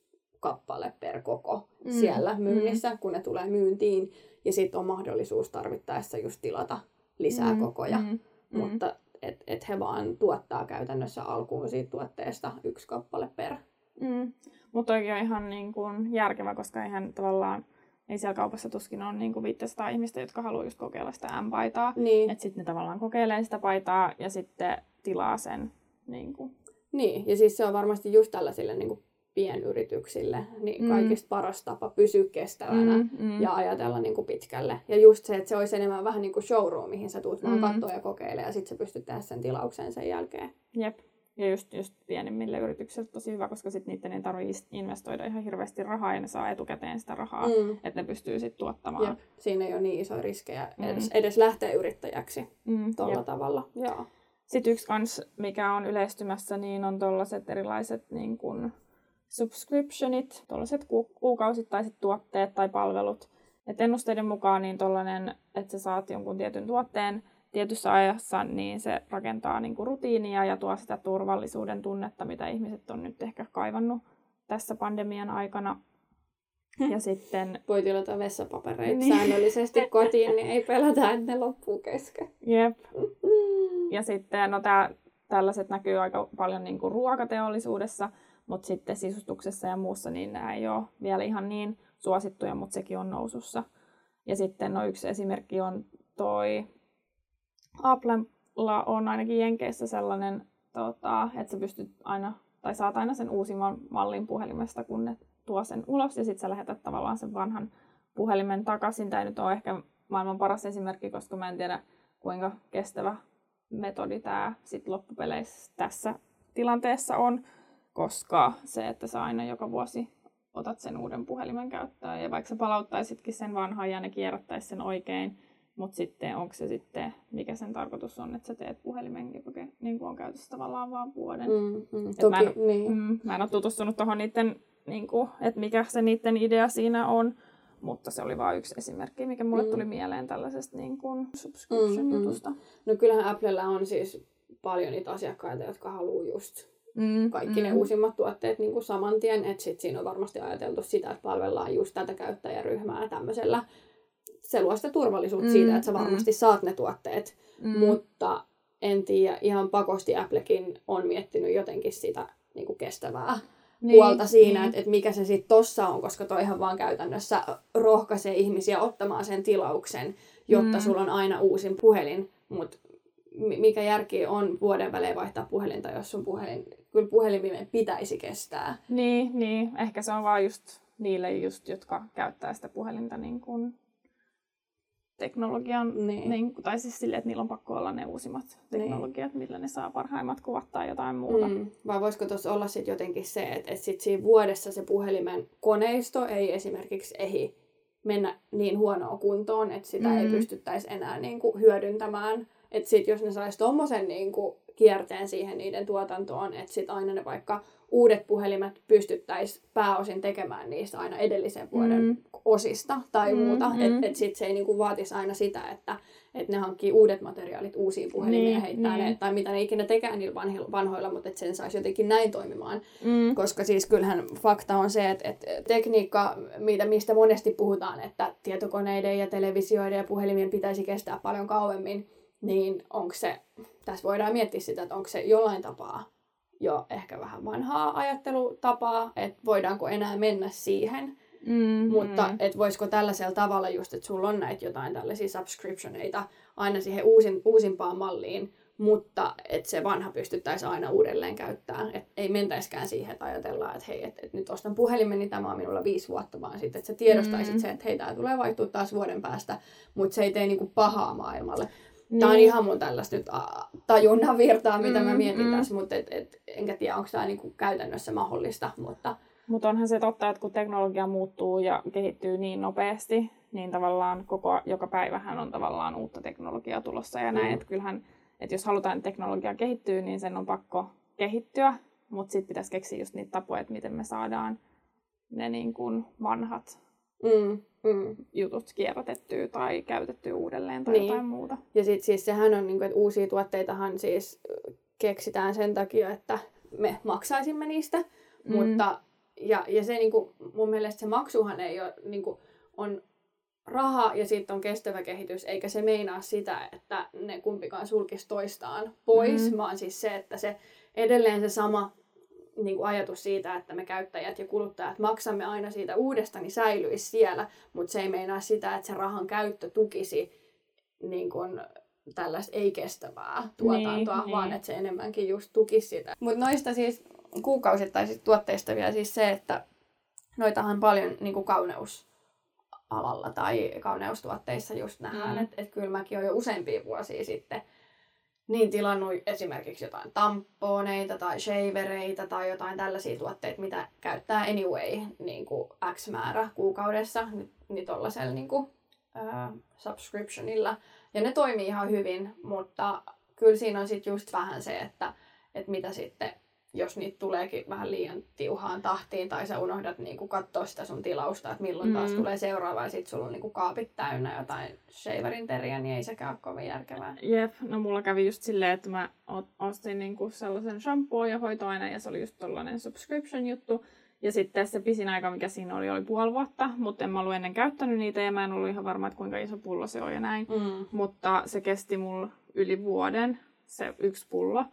kappale per koko mm. siellä myynnissä, mm. kun ne tulee myyntiin. Ja sitten on mahdollisuus tarvittaessa just tilata lisää mm. kokoja. Mm. Mm. Mutta että et he vaan tuottaa käytännössä alkuun siitä tuotteesta yksi kappale per. Mm. Mutta toki on ihan niin kuin järkevä, koska eihän tavallaan ei siellä kaupassa tuskin ole niin kuin 500 ihmistä, jotka haluaa just kokeilla sitä M-paitaa. Niin. Että sitten ne tavallaan kokeilee sitä paitaa ja sitten tilaa sen. Niin, kuin. niin. ja siis se on varmasti just tällaisille niin kuin pienyrityksille niin mm. kaikista paras tapa pysyä kestävänä mm, mm. ja ajatella niin kuin pitkälle. Ja just se, että se olisi enemmän vähän niin kuin showroom, mihin sä tuut vaan mm. katsoa ja kokeile ja sitten sä pystyt tehdä sen tilauksen sen jälkeen. Jep. Ja just, just pienimmille yrityksille tosi hyvä, koska sitten niiden ei tarvitse investoida ihan hirveästi rahaa ja ne saa etukäteen sitä rahaa, mm. että ne pystyy sitten tuottamaan. Jep. Siinä ei ole niin isoja riskejä mm. edes, edes lähteä yrittäjäksi mm. tuolla tavalla. Joo. Sitten yksi kans, mikä on yleistymässä, niin on tuollaiset erilaiset niin kun, subscriptionit, tuollaiset ku- kuukausittaiset tuotteet tai palvelut. Et ennusteiden mukaan niin tollanen, että sä saat jonkun tietyn tuotteen tietyssä ajassa, niin se rakentaa niin kuin rutiinia ja tuo sitä turvallisuuden tunnetta, mitä ihmiset on nyt ehkä kaivannut tässä pandemian aikana. Ja sitten... Voi tilata vessapapereita niin. säännöllisesti kotiin, niin ei pelätä, että ne loppuu kesken. Jep. Ja sitten no tää, tällaiset näkyy aika paljon niin kuin ruokateollisuudessa, mutta sitten sisustuksessa ja muussa niin nämä ei ole vielä ihan niin suosittuja, mutta sekin on nousussa. Ja sitten no yksi esimerkki on toi Applella on ainakin Jenkeissä sellainen, tota, että sä pystyt aina, tai saat aina sen uusimman mallin puhelimesta, kun ne tuo sen ulos, ja sitten sä lähetät tavallaan sen vanhan puhelimen takaisin. Tämä nyt on ehkä maailman paras esimerkki, koska mä en tiedä, kuinka kestävä metodi tämä sit loppupeleissä tässä tilanteessa on, koska se, että sä aina joka vuosi otat sen uuden puhelimen käyttöön, ja vaikka sä palauttaisitkin sen vanhan ja ne kierrättäisi sen oikein, mutta sitten onko se sitten, mikä sen tarkoitus on, että sä teet puhelimen, joka niin on käytössä tavallaan vaan vuoden. Mm, mm, toki, mä, en, niin. mm, mä en ole tutustunut tuohon niiden, niin kuin, että mikä se niiden idea siinä on, mutta se oli vain yksi esimerkki, mikä mulle mm. tuli mieleen tällaisesta niin kuin subscription-jutusta. Mm, mm. No kyllähän Applella on siis paljon niitä asiakkaita, jotka haluaa just mm, kaikki mm. ne uusimmat tuotteet niin kuin saman tien. Että sit siinä on varmasti ajateltu sitä, että palvellaan just tätä käyttäjäryhmää tämmöisellä se luo sitä turvallisuutta mm, siitä, että sä mm. varmasti mm. saat ne tuotteet. Mm. Mutta en tiedä, ihan pakosti Applekin on miettinyt jotenkin sitä niin kuin kestävää niin, puolta siinä, niin. että, että mikä se sitten tossa on, koska toihan vaan käytännössä rohkaisee ihmisiä ottamaan sen tilauksen, jotta mm. sulla on aina uusin puhelin. Mutta mikä järki on vuoden välein vaihtaa puhelinta, jos sun puhelin, kyllä puhelimien pitäisi kestää. Niin, niin, ehkä se on vaan just niille just, jotka käyttää sitä puhelinta niin kuin teknologian, niin. Niin, tai siis silleen, että niillä on pakko olla ne uusimmat niin. teknologiat, niin. millä ne saa parhaimmat kuvat tai jotain muuta. Mm. Vai voisiko tuossa olla sitten jotenkin se, että, että sit siinä vuodessa se puhelimen koneisto ei esimerkiksi ehi mennä niin huonoon kuntoon, että sitä mm. ei pystyttäisi enää niin kuin hyödyntämään. Että sitten jos ne saisi tuommoisen niin kierteen siihen niiden tuotantoon, että sitten aina ne vaikka uudet puhelimet pystyttäisiin pääosin tekemään niistä aina edellisen vuoden mm. osista tai mm, muuta. Mm. Että et sitten se ei niinku vaatisi aina sitä, että et ne hankkii uudet materiaalit uusiin puhelimiin niin, ja heittää niin. ne, tai mitä ne ikinä tekee niillä vanhoilla, vanhoilla mutta että sen saisi jotenkin näin toimimaan. Mm. Koska siis kyllähän fakta on se, että, että tekniikka, mitä, mistä monesti puhutaan, että tietokoneiden ja televisioiden ja puhelimien pitäisi kestää paljon kauemmin, niin onko se, tässä voidaan miettiä sitä, että onko se jollain tapaa jo ehkä vähän vanhaa ajattelutapaa, että voidaanko enää mennä siihen. Mm, Mutta mm. et voisiko tällaisella tavalla just, että sulla on näitä jotain tällaisia subscriptioneita aina siihen uusin, uusimpaan malliin, mutta että se vanha pystyttäisiin aina uudelleen käyttämään. Et ei mentäiskään siihen, että ajatellaan, että hei, et, et nyt ostan puhelimen, niin tämä on minulla viisi vuotta, vaan sitten, että sä tiedostaisit mm. sen, että hei, tämä tulee vaihtua taas vuoden päästä, mutta se ei tee niinku pahaa maailmalle. Niin. Tämä on ihan mun tällaista nyt tajunnan virtaa, mitä mm, mä mietin mm. tässä, mutta et, et, enkä tiedä, onko tämä niinku käytännössä mahdollista. Mutta Mutta onhan se totta, että kun teknologia muuttuu ja kehittyy niin nopeasti, niin tavallaan koko, joka päivähän on tavallaan uutta teknologiaa tulossa ja näin. Mm. Että kyllähän, että jos halutaan, että teknologia kehittyy, niin sen on pakko kehittyä, mutta sitten pitäisi keksiä just niitä tapoja, että miten me saadaan ne niin kuin vanhat mm mm. jutut kierrätettyä tai käytettyä uudelleen tai niin. jotain muuta. Ja sitten siis sehän on, niin kuin, että uusia tuotteitahan siis keksitään sen takia, että me maksaisimme niistä, mm. mutta ja, ja se niin kuin, mun mielestä se maksuhan ei ole, niin kuin, on raha ja sitten on kestävä kehitys, eikä se meinaa sitä, että ne kumpikaan sulkisi toistaan pois, mm. vaan siis se, että se edelleen se sama niin kuin ajatus siitä, että me käyttäjät ja kuluttajat maksamme aina siitä uudesta, niin säilyisi siellä, mutta se ei meinaa sitä, että se rahan käyttö tukisi niin kuin tällaista ei-kestävää tuotantoa, niin, vaan niin. että se enemmänkin just tukisi sitä. Mutta noista siis kuukausittaisista tuotteista vielä siis se, että noitahan paljon niin kuin kauneusalalla tai kauneustuotteissa just nähdään, mm. että et kyllä mäkin olen jo useampia vuosia sitten niin tilannut esimerkiksi jotain tamponeita tai shavereita tai jotain tällaisia tuotteita, mitä käyttää anyway niin kuin X määrä kuukaudessa, niin, niin tuollaisella niin kuin, äh, subscriptionilla. Ja ne toimii ihan hyvin, mutta kyllä siinä on sitten just vähän se, että, että mitä sitten jos niitä tuleekin vähän liian tiuhaan tahtiin tai sä unohdat niinku katsoa sitä sun tilausta, että milloin taas mm. tulee seuraava ja sit sulla on niinku kaapit täynnä jotain shaverin teriä, niin ei sekään ole kovin järkevää. Jep, no mulla kävi just silleen, että mä ostin niinku sellaisen shampoo ja hoitoaineen ja se oli just tollanen subscription juttu. Ja sitten se pisin aika, mikä siinä oli, oli puoli vuotta, mutta en mä ollut ennen käyttänyt niitä ja mä en ollut ihan varma, että kuinka iso pullo se on ja näin. Mm. Mutta se kesti mulla yli vuoden, se yksi pullo.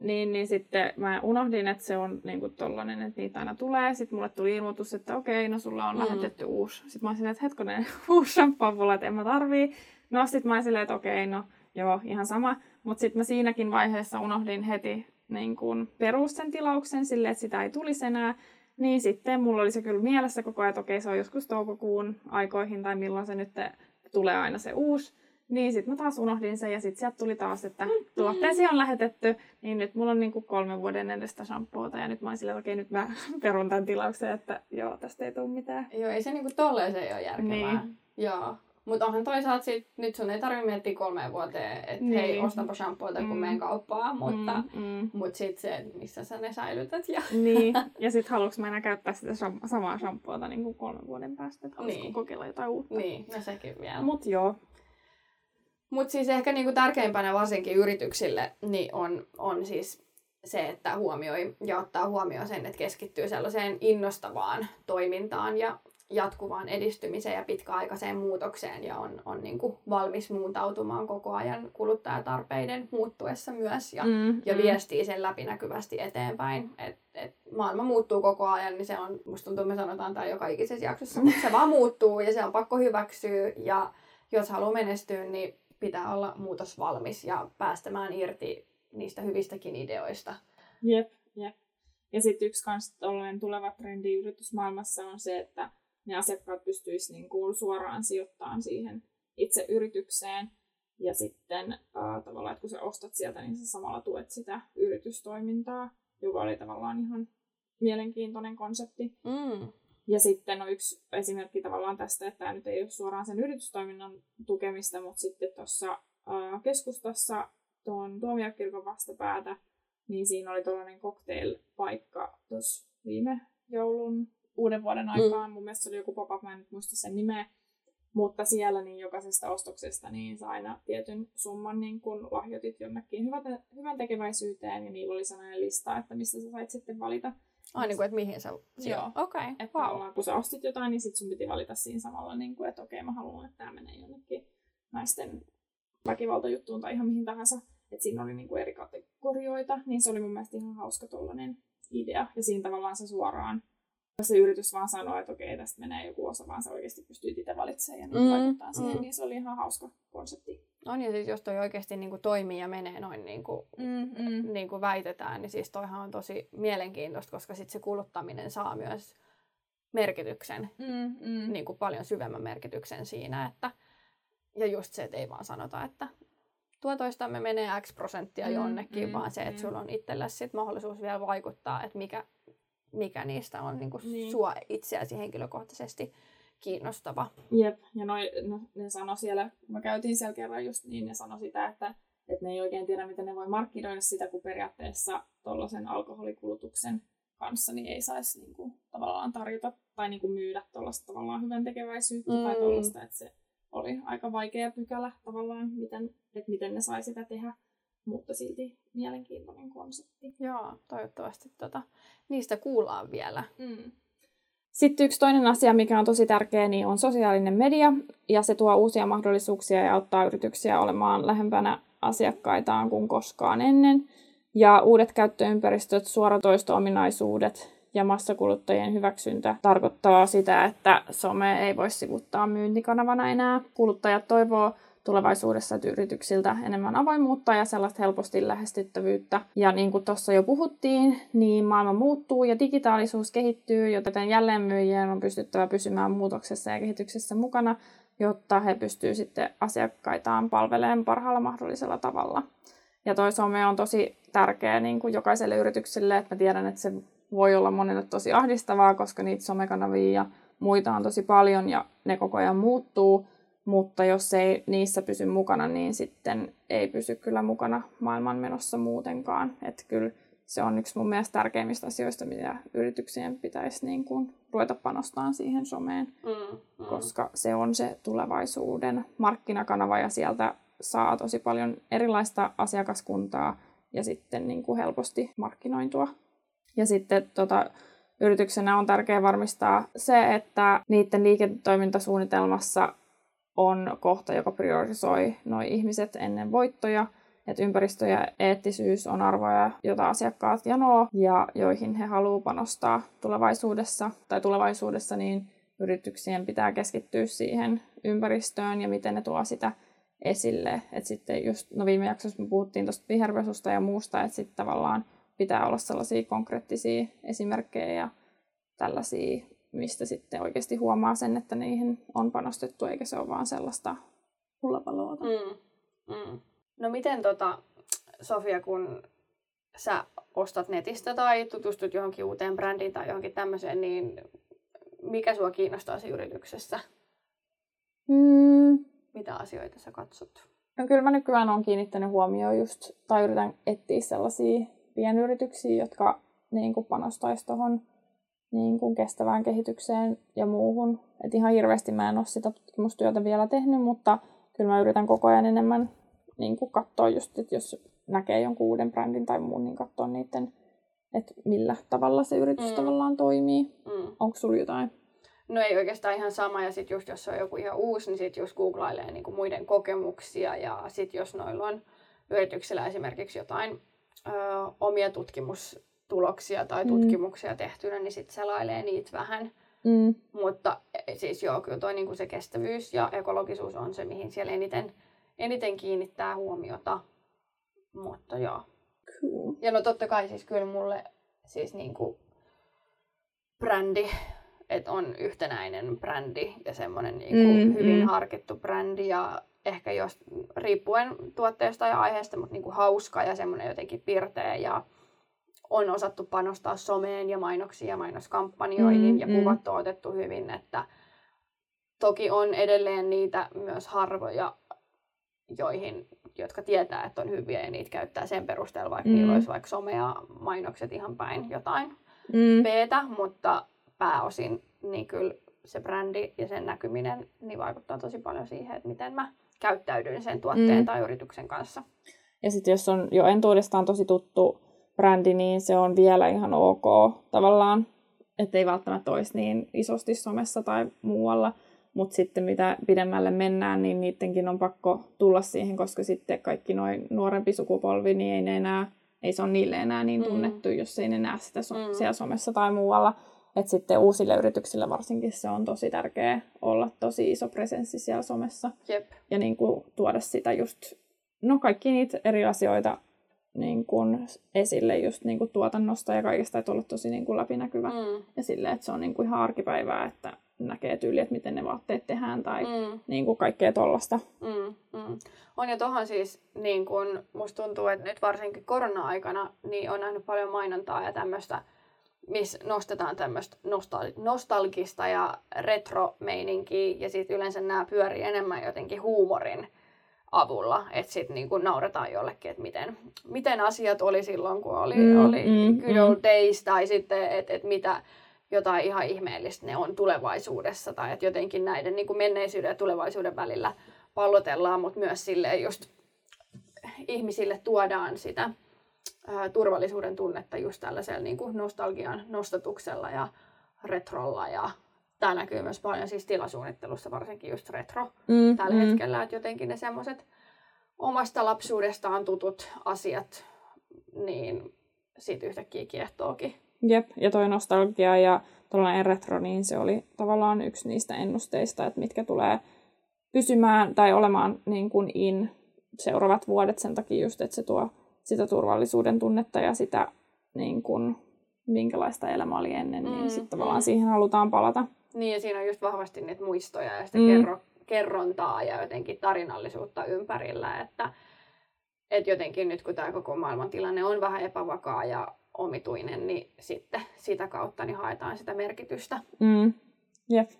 Niin, niin sitten mä unohdin, että se on niin kuin tollanen, että niitä aina tulee. Sitten mulle tuli ilmoitus, että okei, no sulla on mm. lähetetty uusi. Sitten mä olisin, että hetkonen, [laughs] uusi shampoo että en mä tarvii. No sitten mä olisin, että okei, no joo, ihan sama. Mutta sitten mä siinäkin vaiheessa unohdin heti niin kuin perusten tilauksen silleen, että sitä ei tulisi enää. Niin sitten mulla oli se kyllä mielessä koko ajan, että okei, se on joskus toukokuun aikoihin tai milloin se nyt tulee aina se uusi. Niin, sitten mä taas unohdin sen ja sitten sieltä tuli taas, että tuotteesi on lähetetty, niin nyt mulla on niinku kolmen vuoden edestä shampoota ja nyt mä oon silleen, okei, nyt mä [laughs] perun tämän tilauksen, että joo, tästä ei tule mitään. Joo, ei se niinku tolleen se ei ole järkevää. Niin. Joo. Mutta onhan toisaalta sit, nyt sun ei tarvitse miettiä kolmeen vuoteen, että niin. hei, ostanpa shampoota, kun mm. menen kauppaan, mutta, mm, mm. mut sitten se, missä sä ne säilytät. Ja... [laughs] Niin, [laughs] ja sitten haluatko mä enää käyttää sitä samaa shampoota niin kuin kolmen vuoden päästä, että niin. kokeilla jotain uutta. Niin, no sekin vielä. Mut joo, mutta siis ehkä niinku tärkeimpänä varsinkin yrityksille niin on, on siis se, että huomioi ja ottaa huomioon sen, että keskittyy sellaiseen innostavaan toimintaan ja jatkuvaan edistymiseen ja pitkäaikaiseen muutokseen ja on, on niin kuin valmis muuntautumaan koko ajan kuluttajatarpeiden muuttuessa myös ja, mm, ja mm. viestii sen läpinäkyvästi eteenpäin. Et, et maailma muuttuu koko ajan, niin se on, musta tuntuu, me sanotaan tämä joka ikisessä jaksossa, mutta se vaan muuttuu ja se on pakko hyväksyä ja jos haluaa menestyä, niin pitää olla muutosvalmis ja päästämään irti niistä hyvistäkin ideoista. Jep, jep. Ja sitten yksi kans tuleva trendi yritysmaailmassa on se, että ne asiakkaat pystyisivät niin kuin suoraan sijoittamaan siihen itse yritykseen. Ja sitten äh, tavallaan, että kun sä ostat sieltä, niin sä samalla tuet sitä yritystoimintaa, joka oli tavallaan ihan mielenkiintoinen konsepti. Mm. Ja sitten on yksi esimerkki tavallaan tästä, että tämä nyt ei ole suoraan sen yritystoiminnan tukemista, mutta sitten tuossa keskustassa tuon tuomiokirkon vastapäätä, niin siinä oli tuollainen cocktail-paikka tuossa viime joulun uuden vuoden mm. aikaan. Mm. Mun mielestä se oli joku pop-up, mä en nyt muista sen nimeä. Mutta siellä niin jokaisesta ostoksesta niin sai aina tietyn summan niin kun lahjoitit jonnekin hyvän, hyvän tekeväisyyteen ja niillä oli sellainen lista, että mistä sä sait sitten valita. Ai niin kuin, että mihin sä... Joo. Okei, okay. Että wow. kun sä ostit jotain, niin sit sun piti valita siinä samalla, niin kuin, että okei, okay, mä haluan, että tämä menee jonnekin naisten väkivaltajuttuun tai ihan mihin tahansa. Että siinä oli niin kuin eri kategorioita, niin se oli mun mielestä ihan hauska tollainen idea. Ja siinä tavallaan se suoraan se yritys vaan sanoi, että okei, tästä menee joku osa, vaan se oikeasti pystyy itse valitsemaan ja niin mm, vaikuttaa siihen, mm. niin se oli ihan hauska konsepti. On ja siis jos toi oikeasti niin kuin toimii ja menee noin niin kuin, mm, mm. Niin kuin väitetään, niin siis toihan on tosi mielenkiintoista, koska sit se kuluttaminen saa myös merkityksen, mm, mm. Niin kuin paljon syvemmän merkityksen siinä, että ja just se, että ei vaan sanota, että tuotoistamme menee X prosenttia mm, jonnekin, mm, vaan se, että mm. sulla on itsellesi sit mahdollisuus vielä vaikuttaa, että mikä mikä niistä on niin kuin niin. sua itseäsi henkilökohtaisesti kiinnostava. Jep, ja noi, no, ne sano siellä, mä käytiin siellä kerran just niin, ne sano sitä, että, että ne ei oikein tiedä, miten ne voi markkinoida sitä, kun periaatteessa tuollaisen alkoholikulutuksen kanssa niin ei saisi niin kuin, tavallaan tarjota tai niin kuin, myydä tuollaista tavallaan hyvän tekeväisyyttä mm. tai tuollaista, että se oli aika vaikea pykälä tavallaan, miten, että miten ne sai sitä tehdä mutta silti mielenkiintoinen konsepti. Joo, toivottavasti tota, niistä kuullaan vielä. Mm. Sitten yksi toinen asia, mikä on tosi tärkeä, niin on sosiaalinen media, ja se tuo uusia mahdollisuuksia ja auttaa yrityksiä olemaan lähempänä asiakkaitaan kuin koskaan ennen. Ja uudet käyttöympäristöt, suoratoisto-ominaisuudet ja massakuluttajien hyväksyntä tarkoittaa sitä, että some ei voi sivuttaa myyntikanavana enää. Kuluttajat toivoo tulevaisuudessa yrityksiltä enemmän avoimuutta ja sellaista helposti lähestyttävyyttä. Ja niin kuin tuossa jo puhuttiin, niin maailma muuttuu ja digitaalisuus kehittyy, joten jälleenmyyjien on pystyttävä pysymään muutoksessa ja kehityksessä mukana, jotta he pystyvät sitten asiakkaitaan palvelemaan parhaalla mahdollisella tavalla. Ja toi some on tosi tärkeä niin kuin jokaiselle yritykselle, että mä tiedän, että se voi olla monelle tosi ahdistavaa, koska niitä somekanavia ja muita on tosi paljon ja ne koko ajan muuttuu mutta jos ei niissä pysy mukana, niin sitten ei pysy kyllä mukana maailmanmenossa muutenkaan. Että kyllä se on yksi mun mielestä tärkeimmistä asioista, mitä yrityksien pitäisi niin kuin ruveta panostamaan siihen someen, mm, mm. koska se on se tulevaisuuden markkinakanava ja sieltä saa tosi paljon erilaista asiakaskuntaa ja sitten niin kuin helposti markkinointua. Ja sitten tota, yrityksenä on tärkeää varmistaa se, että niiden liiketoimintasuunnitelmassa on kohta, joka priorisoi nuo ihmiset ennen voittoja. Että ympäristö ja eettisyys on arvoja, joita asiakkaat janoo ja joihin he haluavat panostaa tulevaisuudessa. Tai tulevaisuudessa niin yrityksien pitää keskittyä siihen ympäristöön ja miten ne tuo sitä esille. Et sitten just, no viime jaksossa me puhuttiin tuosta viherpesusta ja muusta, että sitten tavallaan pitää olla sellaisia konkreettisia esimerkkejä ja tällaisia mistä sitten oikeasti huomaa sen, että niihin on panostettu, eikä se ole vaan sellaista hullapaloota. Mm. Mm. No miten tota, Sofia, kun sä ostat netistä tai tutustut johonkin uuteen brändiin tai johonkin tämmöiseen, niin mikä sua kiinnostaa siinä yrityksessä? Mm. Mitä asioita sä katsot? No kyllä mä nykyään on kiinnittänyt huomioon just, tai yritän etsiä sellaisia pienyrityksiä, jotka niin panostaisi tuohon niin kuin kestävään kehitykseen ja muuhun. Et ihan hirveästi mä en ole sitä tutkimustyötä vielä tehnyt, mutta kyllä mä yritän koko ajan enemmän niin kuin katsoa just, että jos näkee jonkun uuden brändin tai muun, niin katsoa niiden, että millä tavalla se yritys mm. tavallaan toimii. Mm. Onko sulla jotain? No ei oikeastaan ihan sama, ja sitten just jos on joku ihan uusi, niin sitten just googlailee niinku muiden kokemuksia, ja sitten jos noilla on yrityksillä esimerkiksi jotain ö, omia tutkimus tuloksia tai mm. tutkimuksia mm. tehtynä, niin sitten selailee niitä vähän. Mm. Mutta e, siis joo, kyllä toi niinku se kestävyys ja ekologisuus on se, mihin siellä eniten, eniten kiinnittää huomiota. Mutta joo. Cool. Ja no totta kai siis kyllä mulle siis niinku brändi että on yhtenäinen brändi ja semmoinen niin kuin mm, hyvin mm. harkittu brändi ja ehkä jos riippuen tuotteesta ja aiheesta, mutta niin kuin hauska ja semmoinen jotenkin pirteä ja on osattu panostaa someen ja mainoksiin ja mainoskampanjoihin mm, ja kuvat mm. on otettu hyvin, että toki on edelleen niitä myös harvoja, joihin, jotka tietää, että on hyviä ja niitä käyttää sen perusteella, vaikka mm. niillä olisi vaikka some ja mainokset ihan päin jotain mm. peetä, mutta pääosin niin kyllä se brändi ja sen näkyminen niin vaikuttaa tosi paljon siihen, että miten mä käyttäydyn sen tuotteen mm. tai yrityksen kanssa. Ja sitten jos on jo entuudestaan tosi tuttu brändi, niin se on vielä ihan ok tavallaan, ettei välttämättä olisi niin isosti somessa tai muualla. Mutta sitten mitä pidemmälle mennään, niin niidenkin on pakko tulla siihen, koska sitten kaikki noin nuorempi sukupolvi, niin ei ne enää, ei se ole niille enää niin mm. tunnettu, mm. jos ei ne näe sitä so- mm. siellä somessa tai muualla. Et sitten uusille yrityksille varsinkin se on tosi tärkeää olla tosi iso presenssi siellä somessa. Jep. Ja niin kuin tuoda sitä just, no kaikki niitä eri asioita niin kuin esille just niin kuin tuotannosta ja kaikesta, että olla tosi niin kuin läpinäkyvä. Mm. Ja silleen, että se on niin kuin ihan arkipäivää, että näkee tyyli, että miten ne vaatteet tehdään tai mm. niin kuin kaikkea tollasta. Mm, mm. On ja tuohon siis, niin kuin, musta tuntuu, että nyt varsinkin korona-aikana niin on nähnyt paljon mainontaa ja tämmöistä, missä nostetaan tämmöistä nostal- nostalgista ja retro-meininkiä ja sitten yleensä nämä pyörii enemmän jotenkin huumorin avulla, että sitten niinku nauretaan jollekin, että miten, miten asiat oli silloin, kun oli, mm, oli mm, good old mm. days, tai sitten, että et mitä jotain ihan ihmeellistä ne on tulevaisuudessa, tai että jotenkin näiden niinku menneisyyden ja tulevaisuuden välillä pallotellaan, mutta myös silleen just ihmisille tuodaan sitä ää, turvallisuuden tunnetta just tällaisella niinku nostalgian nostatuksella ja retrolla ja tämä näkyy myös paljon siis tilasuunnittelussa, varsinkin just retro mm, tällä mm. hetkellä, että jotenkin ne semmoiset omasta lapsuudestaan tutut asiat, niin siitä yhtäkkiä kiehtookin. Jep, ja toi nostalgia ja tuollainen retro, niin se oli tavallaan yksi niistä ennusteista, että mitkä tulee pysymään tai olemaan niin kuin in seuraavat vuodet sen takia just, että se tuo sitä turvallisuuden tunnetta ja sitä niin kuin, minkälaista elämä oli ennen, niin mm, niin sitten tavallaan mm. siihen halutaan palata. Niin, ja siinä on just vahvasti niitä muistoja ja sitä mm. kerro, kerrontaa ja jotenkin tarinallisuutta ympärillä, että et jotenkin nyt kun tämä koko maailman tilanne on vähän epävakaa ja omituinen, niin sitten sitä kautta niin haetaan sitä merkitystä. Mm. Yep.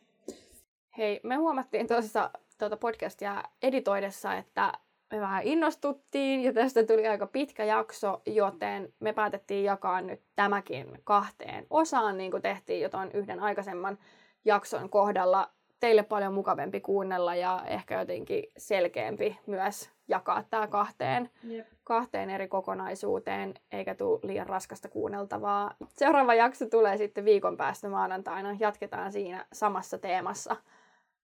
Hei, me huomattiin tuossa tuota podcastia editoidessa, että me vähän innostuttiin ja tästä tuli aika pitkä jakso, joten me päätettiin jakaa nyt tämäkin kahteen osaan, niin kuin tehtiin jo tuon yhden aikaisemman jakson kohdalla teille paljon mukavempi kuunnella ja ehkä jotenkin selkeämpi myös jakaa tämä kahteen, kahteen eri kokonaisuuteen, eikä tule liian raskasta kuunneltavaa. Seuraava jakso tulee sitten viikon päästä maanantaina. Jatketaan siinä samassa teemassa.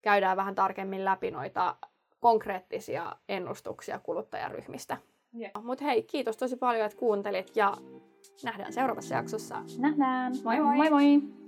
Käydään vähän tarkemmin läpi noita konkreettisia ennustuksia kuluttajaryhmistä. Yep. Mutta hei, kiitos tosi paljon, että kuuntelit ja nähdään seuraavassa jaksossa. Nähdään. Moi moi! Moi moi!